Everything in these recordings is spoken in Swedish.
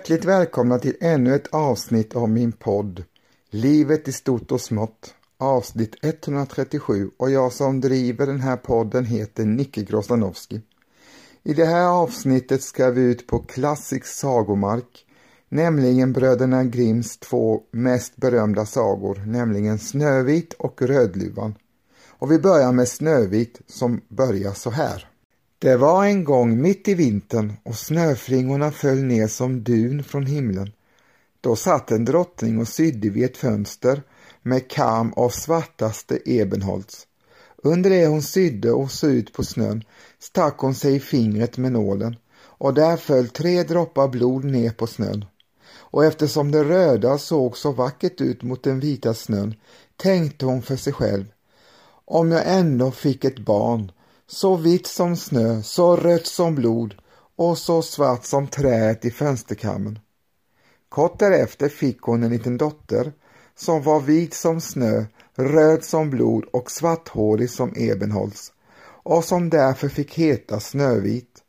Hjärtligt välkomna till ännu ett avsnitt av min podd Livet i stort och smått avsnitt 137 och jag som driver den här podden heter Nicke Grosdanowski. I det här avsnittet ska vi ut på klassisk sagomark, nämligen bröderna Grimms två mest berömda sagor, nämligen Snövit och Rödluvan. Och vi börjar med Snövit som börjar så här. Det var en gång mitt i vintern och snöflingorna föll ner som dun från himlen. Då satt en drottning och sydde vid ett fönster med kam av svartaste ebenholts. Under det hon sydde och såg ut på snön stack hon sig i fingret med nålen och där föll tre droppar blod ner på snön. Och eftersom det röda såg så vackert ut mot den vita snön tänkte hon för sig själv. Om jag ändå fick ett barn, så vitt som snö, så rött som blod och så svart som träet i fönsterkammen. Kort därefter fick hon en liten dotter som var vit som snö, röd som blod och svarthårig som ebenholts och som därför fick heta Snövit.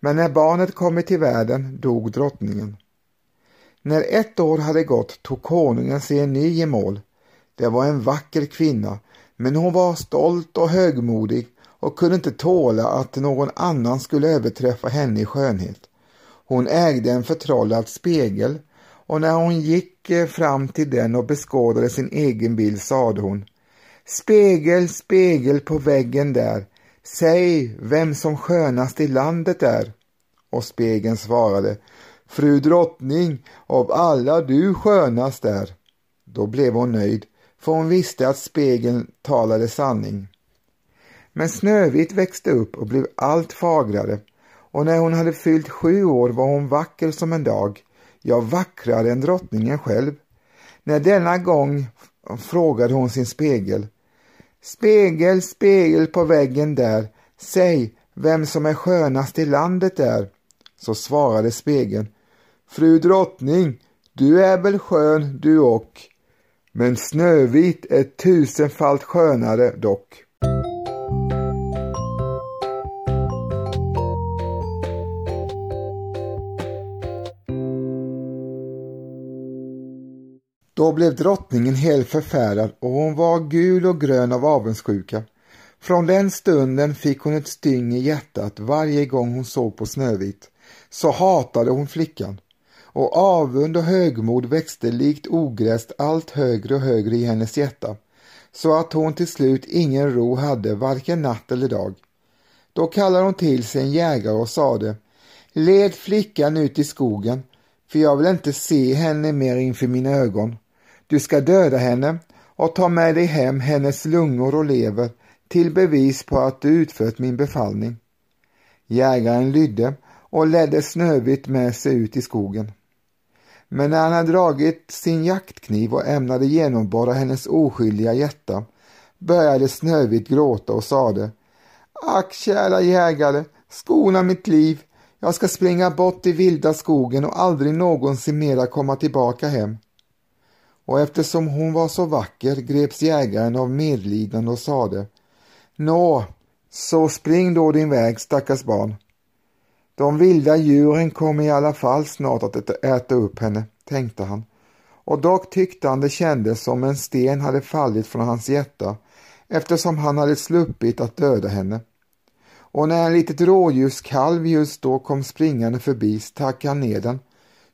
Men när barnet kommit till världen dog drottningen. När ett år hade gått tog konungen sig en ny gemål. Det var en vacker kvinna, men hon var stolt och högmodig och kunde inte tåla att någon annan skulle överträffa henne i skönhet. Hon ägde en förtrollad spegel och när hon gick eh, fram till den och beskådade sin egen bild sade hon Spegel, spegel på väggen där, säg vem som skönast i landet är. Och spegeln svarade Fru drottning, av alla du skönast är. Då blev hon nöjd, för hon visste att spegeln talade sanning. Men Snövit växte upp och blev allt fagrare och när hon hade fyllt sju år var hon vacker som en dag ja vackrare än drottningen själv. När denna gång frågade hon sin spegel. Spegel, spegel på väggen där, säg vem som är skönast i landet där, Så svarade spegeln. Fru drottning, du är väl skön du och. Men Snövit är tusenfalt skönare dock. Då blev drottningen helt förfärad och hon var gul och grön av avundsjuka. Från den stunden fick hon ett styng i hjärtat varje gång hon såg på Snövit. Så hatade hon flickan. Och avund och högmod växte likt ogräs allt högre och högre i hennes hjärta. Så att hon till slut ingen ro hade, varken natt eller dag. Då kallade hon till sig en jägare och sade Led flickan ut i skogen, för jag vill inte se henne mer inför mina ögon. Du ska döda henne och ta med dig hem hennes lungor och lever till bevis på att du utfört min befallning. Jägaren lydde och ledde Snövit med sig ut i skogen. Men när han hade dragit sin jaktkniv och ämnade genomborra hennes oskyldiga hjärta började Snövit gråta och sade Ack kära jägare, skona mitt liv. Jag ska springa bort i vilda skogen och aldrig någonsin mera komma tillbaka hem och eftersom hon var så vacker greps jägaren av medlidande och sade Nå, så spring då din väg stackars barn. De vilda djuren kommer i alla fall snart att äta upp henne, tänkte han. Och dock tyckte han det kändes som en sten hade fallit från hans hjärta eftersom han hade sluppit att döda henne. Och när en litet rådjurskalv just då kom springande förbi stack han ner den,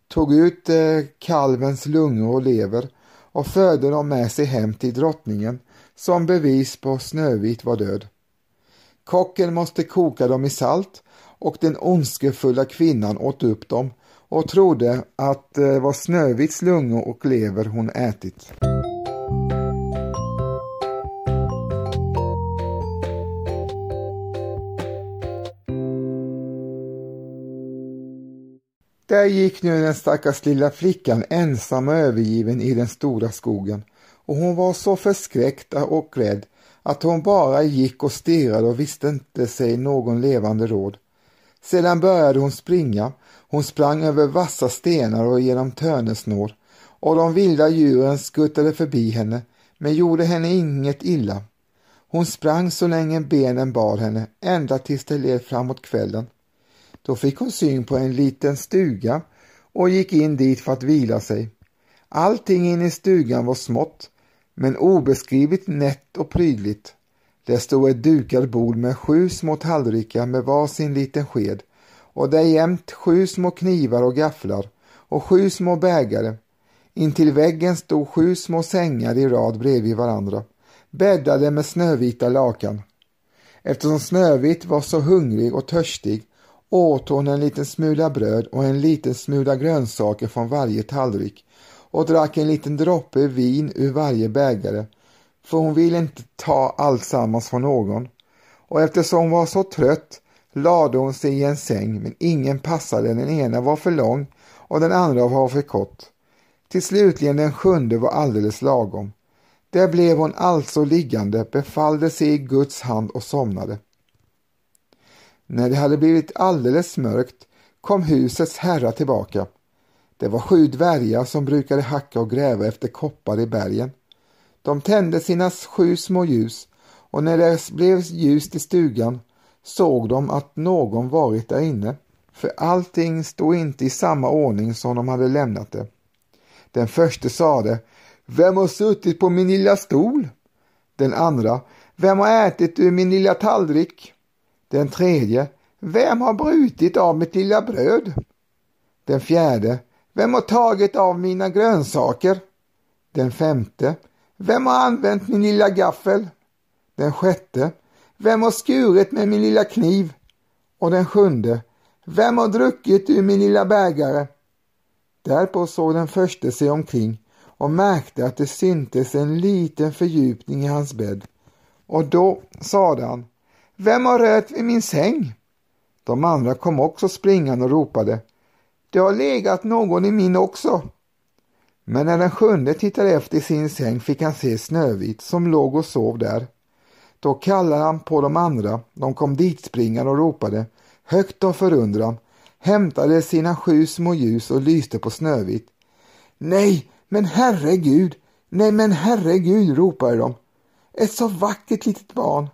tog ut eh, kalvens lungor och lever och förde dem med sig hem till drottningen som bevis på Snövit var död. Kocken måste koka dem i salt och den ondskefulla kvinnan åt upp dem och trodde att det var Snövits lungor och lever hon ätit. Där gick nu den stackars lilla flickan ensam och övergiven i den stora skogen och hon var så förskräckt och rädd att hon bara gick och stirrade och visste inte sig någon levande råd. Sedan började hon springa. Hon sprang över vassa stenar och genom törnesnår och de vilda djuren skuttade förbi henne men gjorde henne inget illa. Hon sprang så länge benen bar henne ända tills det led framåt kvällen. Då fick hon syn på en liten stuga och gick in dit för att vila sig. Allting inne i stugan var smått, men obeskrivligt nätt och prydligt. Där stod ett dukat bord med sju små tallrikar med varsin liten sked och där jämt sju små knivar och gafflar och sju små bägare. Intill väggen stod sju små sängar i rad bredvid varandra, bäddade med snövita lakan. Eftersom Snövit var så hungrig och törstig åt hon en liten smula bröd och en liten smula grönsaker från varje tallrik och drack en liten droppe vin ur varje bägare, för hon ville inte ta alltsammans från någon. Och eftersom hon var så trött lade hon sig i en säng, men ingen passade. Den ena var för lång och den andra var för kort. Till slutligen den sjunde var alldeles lagom. Där blev hon alltså liggande, befallde sig i Guds hand och somnade. När det hade blivit alldeles mörkt kom husets herrar tillbaka. Det var sju dvärgar som brukade hacka och gräva efter koppar i bergen. De tände sina sju små ljus och när det blev ljust i stugan såg de att någon varit där inne, för allting stod inte i samma ordning som de hade lämnat det. Den förste sade Vem har suttit på min lilla stol? Den andra Vem har ätit ur min lilla tallrik? Den tredje Vem har brutit av mitt lilla bröd? Den fjärde Vem har tagit av mina grönsaker? Den femte Vem har använt min lilla gaffel? Den sjätte vem har skurit med min lilla kniv? Och den sjunde. Vem har druckit ur min lilla bägare? Därpå såg den förste sig omkring och märkte att det syntes en liten fördjupning i hans bädd. Och då sade han, vem har rört vid min säng? De andra kom också springande och ropade, Det har legat någon i min också. Men när den sjunde tittade efter i sin säng fick han se Snövit som låg och sov där. Då kallade han på de andra, de kom dit springande och ropade, högt av förundran, hämtade sina sju små ljus och lyste på Snövit. Nej, men herregud, nej men herregud, ropade de. Ett så vackert litet barn.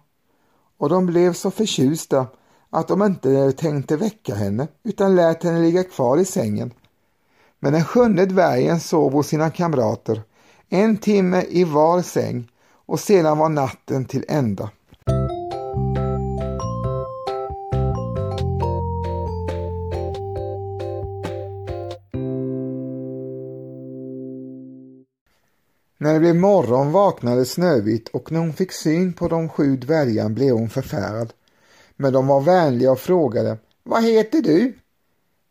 Och de blev så förtjusta att de inte tänkte väcka henne utan lät henne ligga kvar i sängen. Men den sjunde dvärgen sov hos sina kamrater, en timme i var säng och sedan var natten till ända. När det blev morgon vaknade Snövit och när hon fick syn på de sju dvärgarna blev hon förfärad. Men de var vänliga och frågade Vad heter du?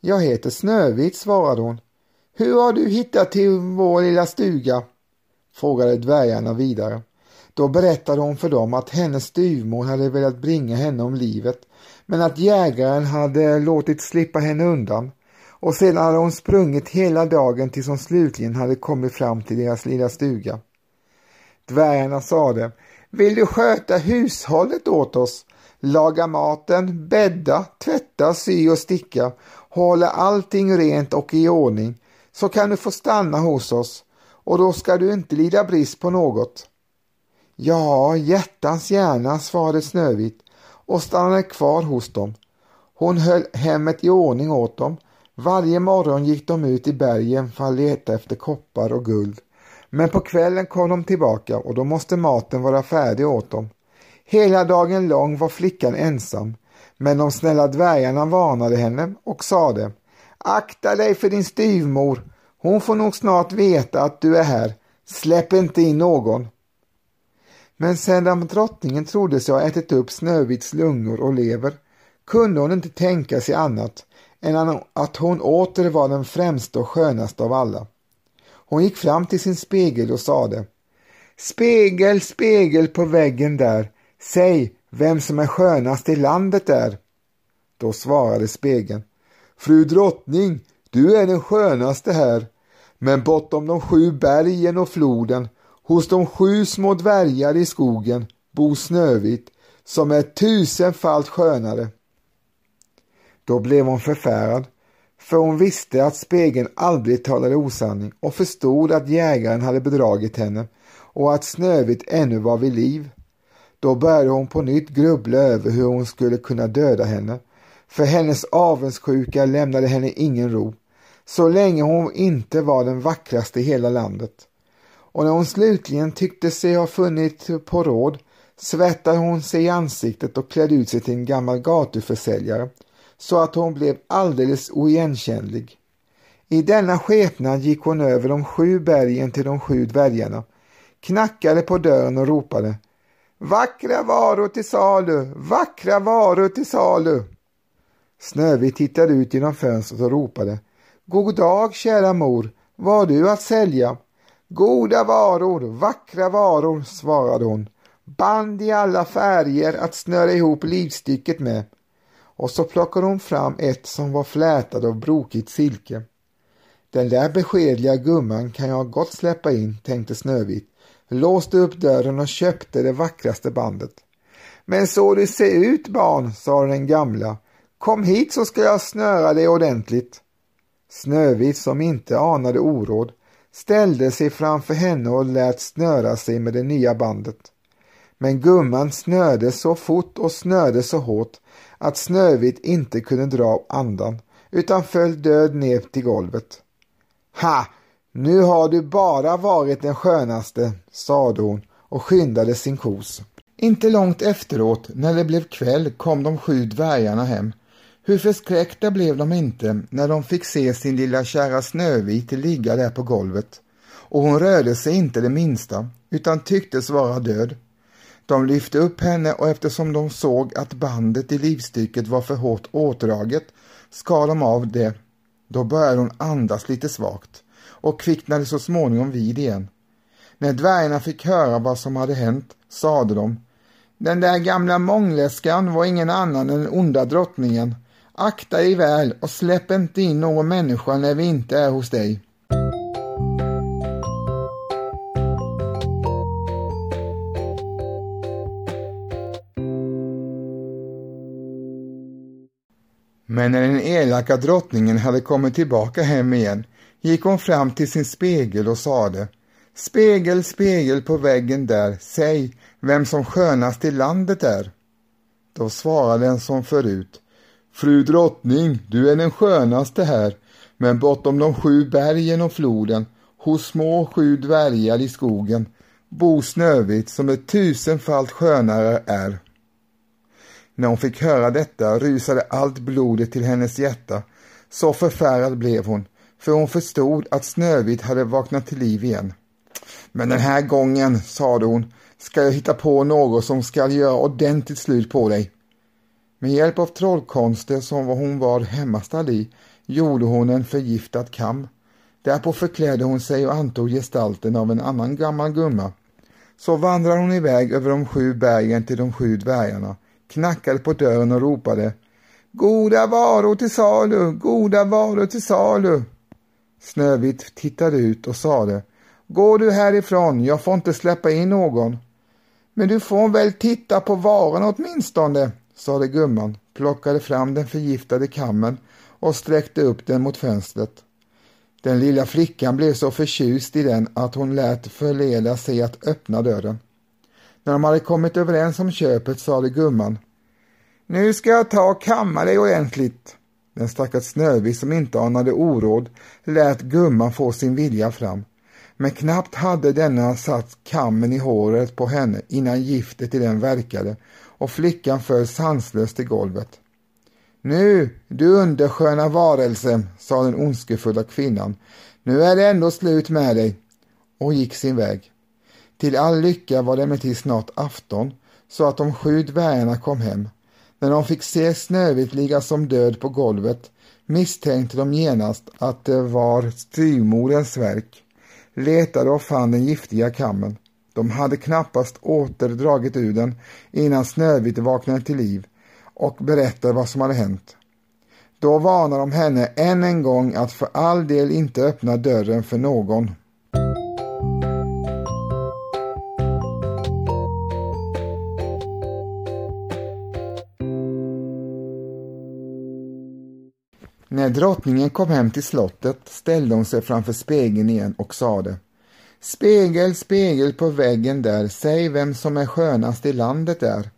Jag heter Snövit, svarade hon. Hur har du hittat till vår lilla stuga? frågade dvärgarna vidare. Då berättade hon för dem att hennes styvmor hade velat bringa henne om livet men att jägaren hade låtit slippa henne undan och sedan hade hon sprungit hela dagen tills hon slutligen hade kommit fram till deras lilla stuga. Dvärgarna sade, vill du sköta hushållet åt oss? Laga maten, bädda, tvätta, sy och sticka, hålla allting rent och i ordning, så kan du få stanna hos oss och då ska du inte lida brist på något. Ja, hjärtans gärna, svarade Snövit och stannade kvar hos dem. Hon höll hemmet i ordning åt dem. Varje morgon gick de ut i bergen för att leta efter koppar och guld. Men på kvällen kom de tillbaka och då måste maten vara färdig åt dem. Hela dagen lång var flickan ensam, men de snälla dvärgarna varnade henne och sade Akta dig för din styvmor, hon får nog snart veta att du är här. Släpp inte in någon. Men sedan drottningen trodde sig ha ätit upp Snövits lungor och lever kunde hon inte tänka sig annat än att hon åter var den främsta och skönaste av alla. Hon gick fram till sin spegel och sade Spegel, spegel på väggen där, säg vem som är skönast i landet där. Då svarade spegeln Fru drottning, du är den skönaste här, men bortom de sju bergen och floden Hos de sju små dvärgar i skogen bor Snövit som är tusenfalt skönare. Då blev hon förfärad, för hon visste att spegeln aldrig talade osanning och förstod att jägaren hade bedragit henne och att Snövit ännu var vid liv. Då började hon på nytt grubbla över hur hon skulle kunna döda henne, för hennes avundsjuka lämnade henne ingen ro. så länge hon inte var den vackraste i hela landet. Och när hon slutligen tyckte sig ha funnit på råd svettade hon sig i ansiktet och klädde ut sig till en gammal gatuförsäljare så att hon blev alldeles oigenkännlig. I denna skepnad gick hon över de sju bergen till de sju dvärgarna, knackade på dörren och ropade Vackra varor till salu, vackra varor till salu. Snövit tittade ut genom fönstret och ropade God dag kära mor, vad har du att sälja? Goda varor, vackra varor, svarade hon. Band i alla färger att snöra ihop livstycket med. Och så plockade hon fram ett som var flätat av brokigt silke. Den där beskedliga gumman kan jag gott släppa in, tänkte Snövit, låste upp dörren och köpte det vackraste bandet. Men så du ser ut barn, sa den gamla, kom hit så ska jag snöra dig ordentligt. Snövit som inte anade oråd ställde sig framför henne och lät snöra sig med det nya bandet. Men gumman snörde så fort och snörde så hårt att Snövit inte kunde dra andan utan föll död ner till golvet. Ha! Nu har du bara varit den skönaste, sade hon och skyndade sin kos. Inte långt efteråt, när det blev kväll, kom de sju dvärgarna hem. Hur förskräckta blev de inte när de fick se sin lilla kära Snövit ligga där på golvet. Och hon rörde sig inte det minsta, utan tycktes vara död. De lyfte upp henne och eftersom de såg att bandet i livstycket var för hårt åtdraget skar de av det. Då började hon andas lite svagt och kvicknade så småningom vid igen. När dvärgarna fick höra vad som hade hänt sade de Den där gamla mångläskan var ingen annan än den onda drottningen. Akta dig väl och släpp inte in någon människa när vi inte är hos dig. Men när den elaka drottningen hade kommit tillbaka hem igen gick hon fram till sin spegel och sade Spegel, spegel på väggen där, säg vem som skönast i landet är. Då svarade den som förut Fru drottning, du är den skönaste här, men bortom de sju bergen och floden, hos små sju dvärgar i skogen, bor Snövit som är tusenfalt skönare är. När hon fick höra detta rusade allt blodet till hennes hjärta. Så förfärad blev hon, för hon förstod att Snövit hade vaknat till liv igen. Men den här gången, sade hon, ska jag hitta på något som ska göra ordentligt slut på dig. Med hjälp av trollkonster som hon var hemmastad i gjorde hon en förgiftad kam. Därpå förklädde hon sig och antog gestalten av en annan gammal gumma. Så vandrade hon iväg över de sju bergen till de sju dvärgarna knackade på dörren och ropade Goda varor till salu, goda varor till salu. Snövit tittade ut och sade Gå du härifrån, jag får inte släppa in någon. Men du får väl titta på varorna åtminstone, sade gumman, plockade fram den förgiftade kammen och sträckte upp den mot fönstret. Den lilla flickan blev så förtjust i den att hon lät förleda sig att öppna dörren. När de hade kommit överens om köpet sade gumman Nu ska jag ta och kamma dig ordentligt. Den stackars Snövit som inte anade oråd lät gumman få sin vilja fram. Men knappt hade denna satt kammen i håret på henne innan giftet i den verkade och flickan föll sanslöst i golvet. Nu, du undersköna varelse, sa den ondskefulla kvinnan, nu är det ändå slut med dig och gick sin väg. Till all lycka var det emellertid snart afton så att de sju dvärgarna kom hem. När de fick se Snövit ligga som död på golvet misstänkte de genast att det var styvmorens verk. Letade och fann den giftiga kammen. De hade knappast återdragit ur den innan Snövit vaknade till liv och berättade vad som hade hänt. Då varnade de henne än en gång att för all del inte öppna dörren för någon. När drottningen kom hem till slottet ställde hon sig framför spegeln igen och sade Spegel, spegel på väggen där, säg vem som är skönast i landet är.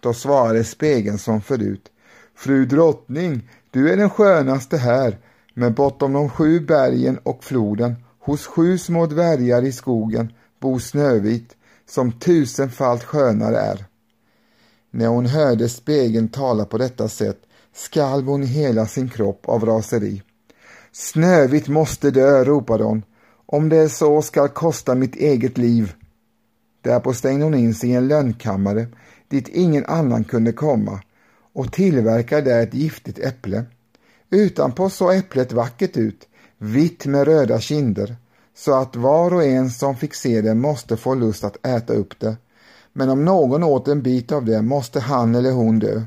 Då svarade spegeln som förut Fru drottning, du är den skönaste här, Men bortom de sju bergen och floden, hos sju små dvärgar i skogen, bor Snövit, som tusenfalt skönare är. När hon hörde spegeln tala på detta sätt skalv hon hela sin kropp av raseri. Snövit måste dö, ropade hon. Om det är så skall kosta mitt eget liv. Därpå stängde hon in sig i en lönnkammare dit ingen annan kunde komma och tillverkade där ett giftigt äpple. Utanpå såg äpplet vackert ut, vitt med röda kinder, så att var och en som fick se det måste få lust att äta upp det. Men om någon åt en bit av det måste han eller hon dö.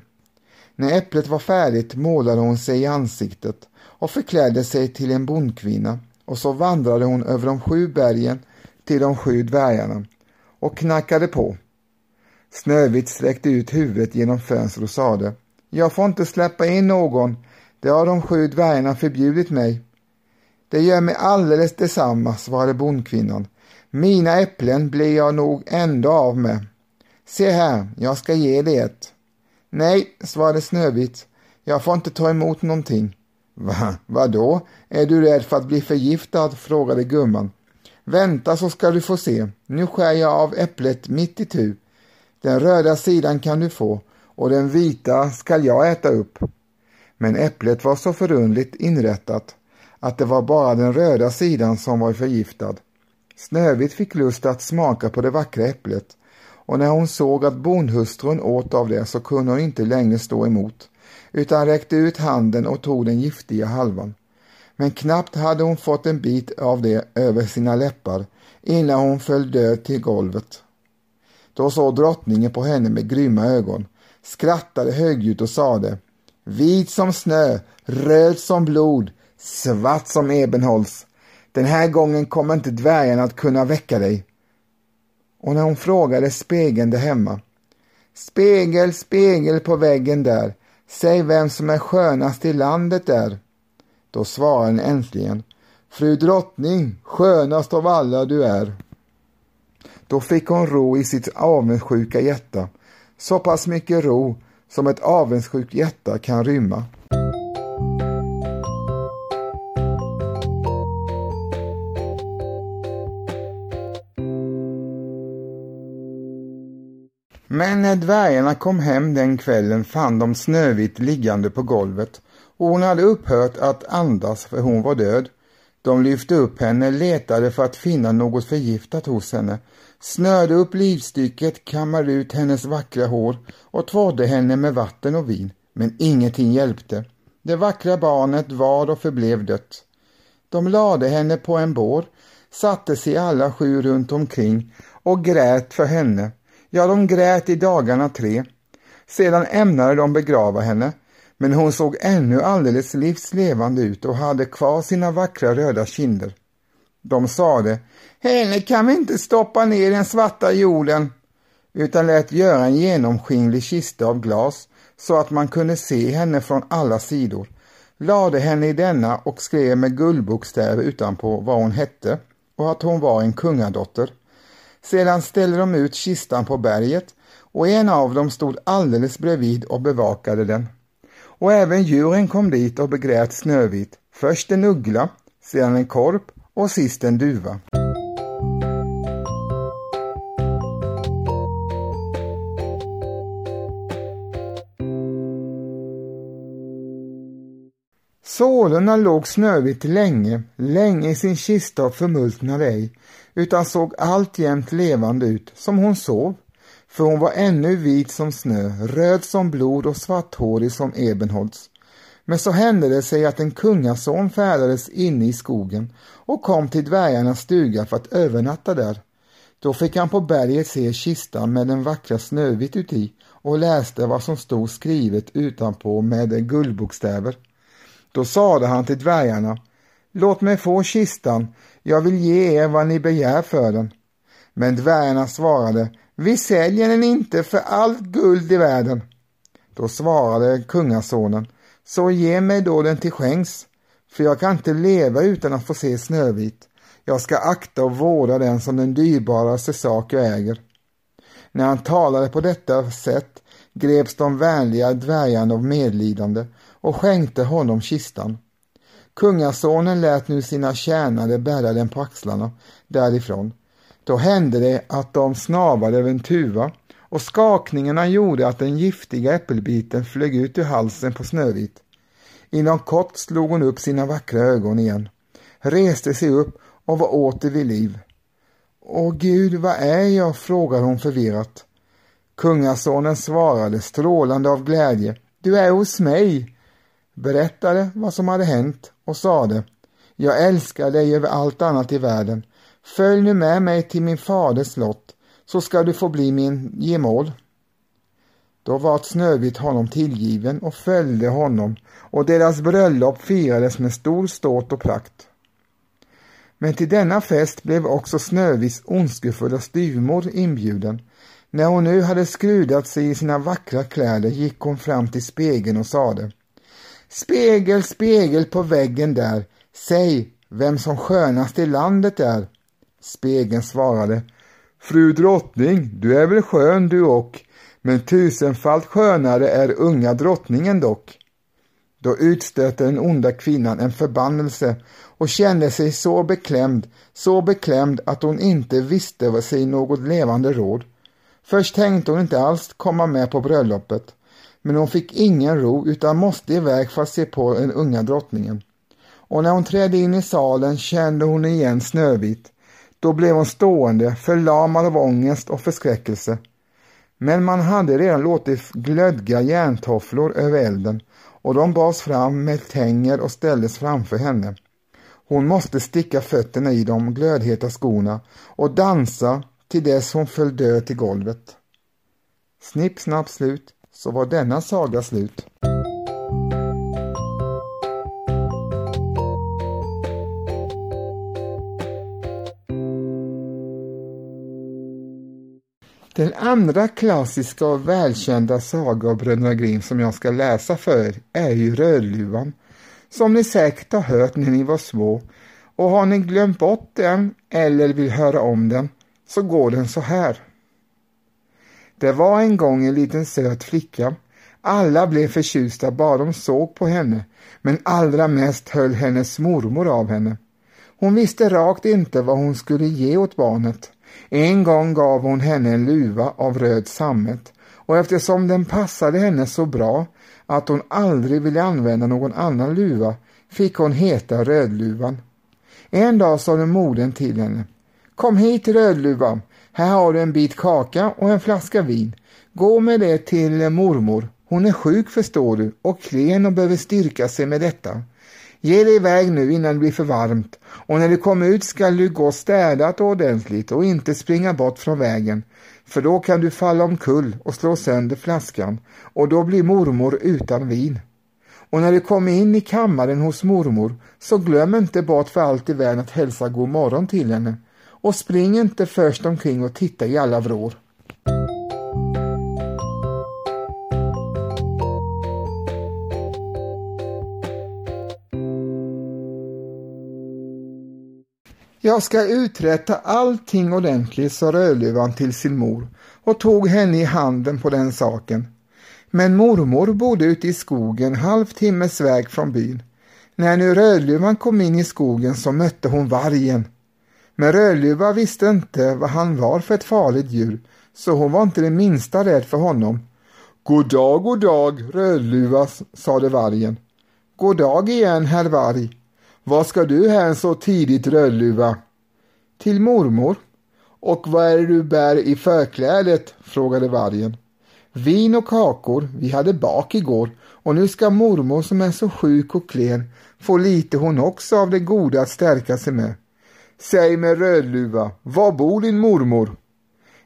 När äpplet var färdigt målade hon sig i ansiktet och förklädde sig till en bondkvinna och så vandrade hon över de sju bergen till de sju dvärgarna och knackade på. Snövit sträckte ut huvudet genom fönstret och sade Jag får inte släppa in någon, det har de sju dvärgarna förbjudit mig. Det gör mig alldeles detsamma, svarade bondkvinnan. Mina äpplen blir jag nog ändå av med. Se här, jag ska ge dig ett. Nej, svarade Snövit, jag får inte ta emot någonting. Va, vadå? Är du rädd för att bli förgiftad? frågade gumman. Vänta så ska du få se. Nu skär jag av äpplet mitt i tu. Den röda sidan kan du få och den vita skall jag äta upp. Men äpplet var så förundligt inrättat att det var bara den röda sidan som var förgiftad. Snövit fick lust att smaka på det vackra äpplet och när hon såg att bondhustrun åt av det så kunde hon inte längre stå emot utan räckte ut handen och tog den giftiga halvan. Men knappt hade hon fått en bit av det över sina läppar innan hon föll död till golvet. Då såg drottningen på henne med grymma ögon, skrattade högljutt och sade Vit som snö, röd som blod, svart som ebenholts. Den här gången kommer inte dvärgarna att kunna väcka dig. Och när hon frågade spegeln där hemma Spegel, spegel på väggen där, säg vem som är skönast i landet där. Då svarade den äntligen Fru drottning, skönast av alla du är. Då fick hon ro i sitt avundsjuka hjärta, så pass mycket ro som ett avundsjukt hjärta kan rymma. Men när dvärgarna kom hem den kvällen fann de Snövit liggande på golvet och hon hade upphört att andas för hon var död. De lyfte upp henne, letade för att finna något förgiftat hos henne, snörde upp livstycket, kammade ut hennes vackra hår och tvådde henne med vatten och vin, men ingenting hjälpte. Det vackra barnet var och förblev dött. De lade henne på en bår, satte sig alla sju runt omkring och grät för henne. Ja, de grät i dagarna tre. Sedan ämnade de begrava henne, men hon såg ännu alldeles livslevande ut och hade kvar sina vackra röda kinder. De sade, henne kan vi inte stoppa ner i den svarta jorden, utan lät göra en genomskinlig kista av glas så att man kunde se henne från alla sidor, lade henne i denna och skrev med guldbokstäver utanpå vad hon hette och att hon var en kungadotter. Sedan ställde de ut kistan på berget och en av dem stod alldeles bredvid och bevakade den. Och även djuren kom dit och begrät Snövit, först en uggla, sedan en korp och sist en duva. Sålunda låg Snövit länge, länge i sin kista och förmultnade ej, utan såg alltjämt levande ut, som hon sov, för hon var ännu vit som snö, röd som blod och svarthårig som ebenholts. Men så hände det sig att en kungason färdades inne i skogen och kom till dvärgarnas stuga för att övernatta där. Då fick han på berget se kistan med den vackra Snövit uti och läste vad som stod skrivet utanpå med guldbokstäver. Då sade han till dvärgarna Låt mig få kistan, jag vill ge er vad ni begär för den. Men dvärgarna svarade Vi säljer den inte för allt guld i världen. Då svarade kungasonen så ge mig då den till skänks, för jag kan inte leva utan att få se Snövit. Jag ska akta och vårda den som den dyrbaraste sak jag äger. När han talade på detta sätt greps de vänliga dvärgarna av medlidande och skänkte honom kistan. Kungasonen lät nu sina tjänare bära den på axlarna därifrån. Då hände det att de snavade över en tuva och skakningarna gjorde att den giftiga äppelbiten flög ut ur halsen på Snövit. Inom kort slog hon upp sina vackra ögon igen, reste sig upp och var åter vid liv. Åh Gud, vad är jag? frågade hon förvirrat. Kungasonen svarade strålande av glädje. Du är hos mig, berättade vad som hade hänt och sade Jag älskar dig över allt annat i världen. Följ nu med mig till min faders slott så ska du få bli min gemål. Då var Snövit honom tillgiven och följde honom och deras bröllop firades med stor ståt och prakt. Men till denna fest blev också Snövits ondskefulla styvmor inbjuden. När hon nu hade skrudat sig i sina vackra kläder gick hon fram till spegeln och sade Spegel, spegel på väggen där, säg vem som skönast i landet är. Spegeln svarade Fru drottning, du är väl skön du och, men tusenfalt skönare är unga drottningen dock. Då utstötte den onda kvinnan en förbannelse och kände sig så beklämd, så beklämd att hon inte visste vad sig något levande råd. Först tänkte hon inte alls komma med på bröllopet, men hon fick ingen ro utan måste iväg för att se på den unga drottningen. Och när hon trädde in i salen kände hon igen Snövit. Då blev hon stående, förlamad av ångest och förskräckelse. Men man hade redan låtit glödga järntofflor över elden och de bars fram med tänger och ställdes framför henne. Hon måste sticka fötterna i de glödheta skorna och dansa till dess hon föll död till golvet. Snipp, snapp, slut, så var denna saga slut. Den andra klassiska och välkända saga av Bröderna Grimm som jag ska läsa för er är ju Rödluvan, som ni säkert har hört när ni var små. Och har ni glömt bort den eller vill höra om den så går den så här. Det var en gång en liten söt flicka. Alla blev förtjusta bara de såg på henne, men allra mest höll hennes mormor av henne. Hon visste rakt inte vad hon skulle ge åt barnet. En gång gav hon henne en luva av röd sammet och eftersom den passade henne så bra att hon aldrig ville använda någon annan luva fick hon heta Rödluvan. En dag sade modern till henne Kom hit Rödluva, här har du en bit kaka och en flaska vin. Gå med det till mormor. Hon är sjuk förstår du och klen och behöver styrka sig med detta. Ge dig iväg nu innan det blir för varmt och när du kommer ut skall du gå städat och ordentligt och inte springa bort från vägen för då kan du falla omkull och slå sönder flaskan och då blir mormor utan vin. Och när du kommer in i kammaren hos mormor så glöm inte bort för allt i världen att hälsa god morgon till henne och spring inte först omkring och titta i alla vrår. Jag ska uträtta allting ordentligt, sa Rödluvan till sin mor och tog henne i handen på den saken. Men mormor bodde ute i skogen halvtimmes väg från byn. När nu Rödluvan kom in i skogen så mötte hon vargen. Men Rödluva visste inte vad han var för ett farligt djur, så hon var inte det minsta rädd för honom. God dag, god dag, Rödluva, sade vargen. God dag igen, herr varg. Vad ska du här så tidigt, Rödluva? Till mormor. Och vad är det du bär i förklädet? frågade vargen. Vin och kakor, vi hade bak igår och nu ska mormor som är så sjuk och klen få lite hon också av det goda att stärka sig med. Säg med Rödluva, var bor din mormor?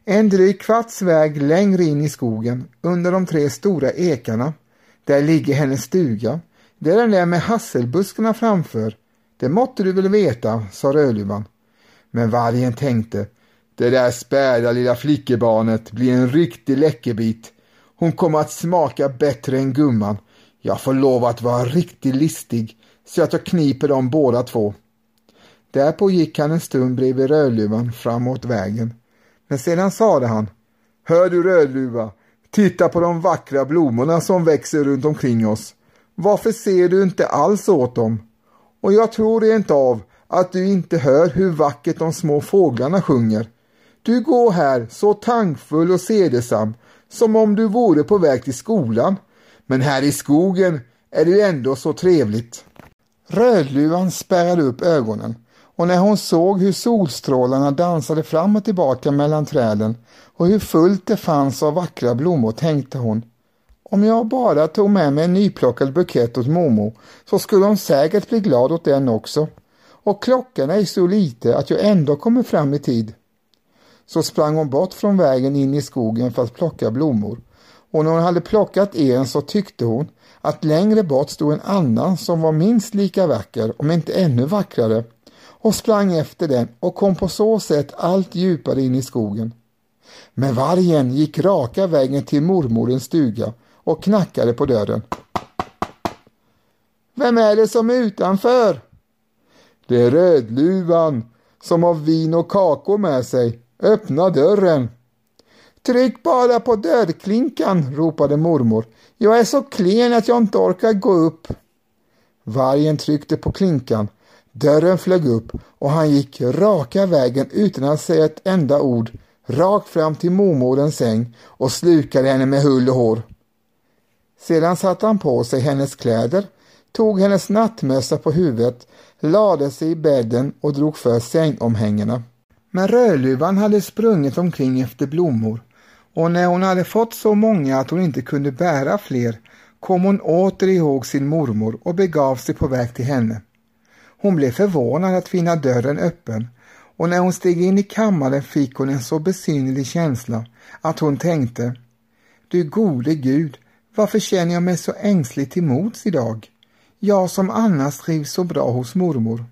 En dryg kvarts väg längre in i skogen, under de tre stora ekarna. Där ligger hennes stuga. Det är den där med hasselbuskarna framför. Det måtte du väl veta, sa Rödluvan. Men vargen tänkte, det där späda lilla flickebarnet blir en riktig läckerbit. Hon kommer att smaka bättre än gumman. Jag får lov att vara riktigt listig så att jag kniper dem båda två. Därpå gick han en stund bredvid Rödluvan framåt vägen. Men sedan sade han, Hör du Rödluva, titta på de vackra blommorna som växer runt omkring oss. Varför ser du inte alls åt dem? och jag tror rent av att du inte hör hur vackert de små fåglarna sjunger. Du går här så tankfull och sedesam som om du vore på väg till skolan. Men här i skogen är det ju ändå så trevligt. Rödluvan spärrade upp ögonen och när hon såg hur solstrålarna dansade fram och tillbaka mellan träden och hur fullt det fanns av vackra blommor tänkte hon om jag bara tog med mig en nyplockad bukett åt Momo så skulle hon säkert bli glad åt den också. Och klockan är så lite att jag ändå kommer fram i tid. Så sprang hon bort från vägen in i skogen för att plocka blommor. Och när hon hade plockat en så tyckte hon att längre bort stod en annan som var minst lika vacker, om inte ännu vackrare, och sprang efter den och kom på så sätt allt djupare in i skogen. Men vargen gick raka vägen till mormorens stuga och knackade på dörren. Vem är det som är utanför? Det är Rödluvan som har vin och kakor med sig. Öppna dörren. Tryck bara på dörrklinkan, ropade mormor. Jag är så klen att jag inte orkar gå upp. Vargen tryckte på klinkan. Dörren flög upp och han gick raka vägen utan att säga ett enda ord rakt fram till mormorens säng och slukade henne med hull och hår. Sedan satte han på sig hennes kläder, tog hennes nattmössa på huvudet, lade sig i bädden och drog för sängomhängena. Men Rödluvan hade sprungit omkring efter blommor och när hon hade fått så många att hon inte kunde bära fler kom hon åter ihåg sin mormor och begav sig på väg till henne. Hon blev förvånad att finna dörren öppen och när hon steg in i kammaren fick hon en så besynnerlig känsla att hon tänkte Du gode Gud, varför känner jag mig så ängslig till mods idag? Jag som annars trivs så bra hos mormor.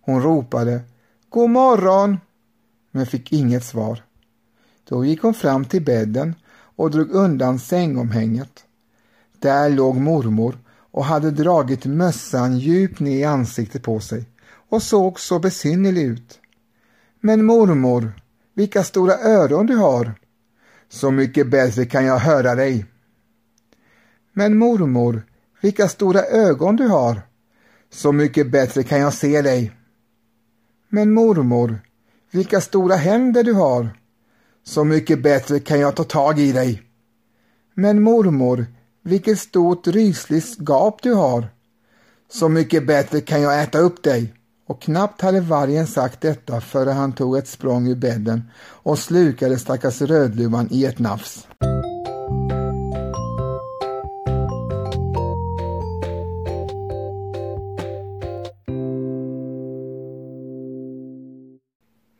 Hon ropade God morgon! men fick inget svar. Då gick hon fram till bädden och drog undan sängomhänget. Där låg mormor och hade dragit mössan djupt ner i ansiktet på sig och såg så besynnerlig ut. Men mormor, vilka stora öron du har! Så mycket bättre kan jag höra dig. Men mormor, vilka stora ögon du har! Så mycket bättre kan jag se dig. Men mormor, vilka stora händer du har! Så mycket bättre kan jag ta tag i dig. Men mormor, vilket stort rysligt gap du har! Så mycket bättre kan jag äta upp dig. Och knappt hade vargen sagt detta före han tog ett språng ur bädden och slukade stackars Rödluvan i ett nafs.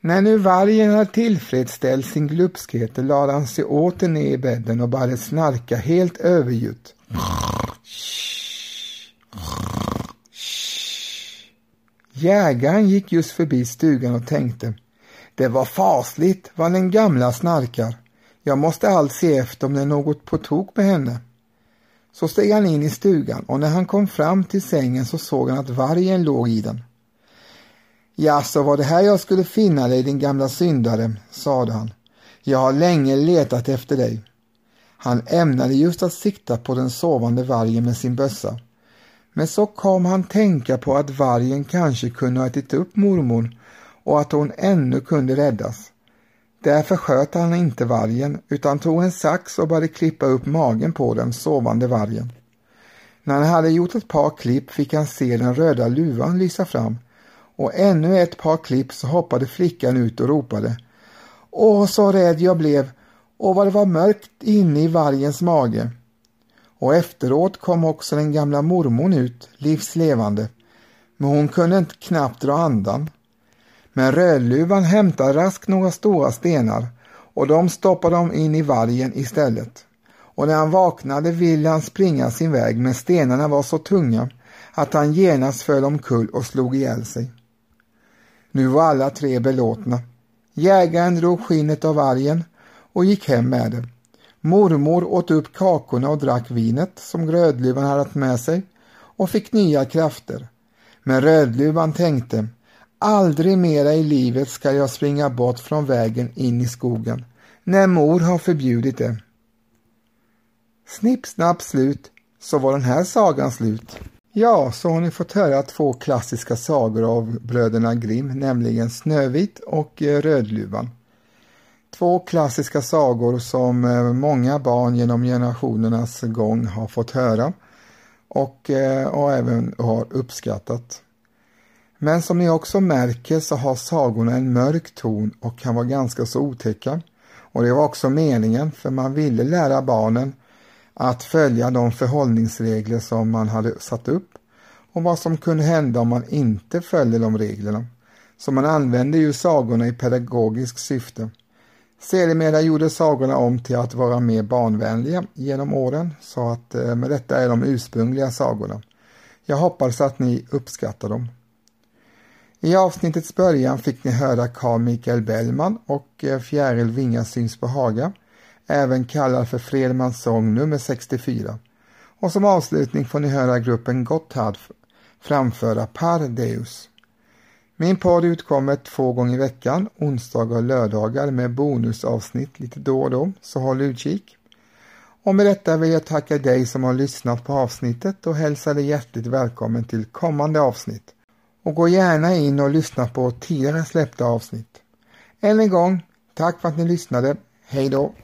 När nu vargen hade tillfredsställt sin glupskhet lade han sig åter ner i bädden och började snarka helt överljut. Jägaren gick just förbi stugan och tänkte Det var fasligt vad den gamla snarkar. Jag måste allt se efter om det är något på tok med henne. Så steg han in i stugan och när han kom fram till sängen så såg han att vargen låg i den. Jaså, var det här jag skulle finna dig, din gamla syndare, sade han. Jag har länge letat efter dig. Han ämnade just att sikta på den sovande vargen med sin bössa. Men så kom han tänka på att vargen kanske kunde ha ätit upp mormor och att hon ännu kunde räddas. Därför sköt han inte vargen utan tog en sax och började klippa upp magen på den sovande vargen. När han hade gjort ett par klipp fick han se den röda luvan lysa fram och ännu ett par klipp så hoppade flickan ut och ropade Åh, så rädd jag blev och vad det var mörkt inne i vargens mage. Och efteråt kom också den gamla mormon ut, livslevande, men hon kunde inte knappt dra andan. Men Rödluvan hämtade raskt några stora stenar och de stoppade de in i vargen istället. Och när han vaknade ville han springa sin väg men stenarna var så tunga att han genast föll omkull och slog ihjäl sig. Nu var alla tre belåtna. Jägaren drog skinnet av vargen och gick hem med det. Mormor åt upp kakorna och drack vinet som Rödluvan hade haft med sig och fick nya krafter. Men Rödluvan tänkte Aldrig mera i livet ska jag springa bort från vägen in i skogen när mor har förbjudit det. Snipp, snapp, slut så var den här sagan slut. Ja, så har ni fått höra två klassiska sagor av bröderna Grimm, nämligen Snövit och eh, Rödluvan. Två klassiska sagor som eh, många barn genom generationernas gång har fått höra och, eh, och även har uppskattat. Men som ni också märker så har sagorna en mörk ton och kan vara ganska så otäcka. Och det var också meningen för man ville lära barnen att följa de förhållningsregler som man hade satt upp och vad som kunde hända om man inte följde de reglerna. Så man använde ju sagorna i pedagogiskt syfte. Sedermera gjorde sagorna om till att vara mer barnvänliga genom åren så att eh, med detta är de ursprungliga sagorna. Jag hoppas att ni uppskattar dem. I avsnittets början fick ni höra Carl Michael Bellman och eh, Fjäril Vinga syns på Haga, även kallad för Fredmans sång nummer 64. Och som avslutning får ni höra gruppen Gotthard framföra Par Deus. Min podd utkommer två gånger i veckan, onsdagar och lördagar med bonusavsnitt lite då och då, så håll utkik. Och med detta vill jag tacka dig som har lyssnat på avsnittet och hälsa dig hjärtligt välkommen till kommande avsnitt. Och gå gärna in och lyssna på tidigare släppta avsnitt. Än en gång, tack för att ni lyssnade. Hej då!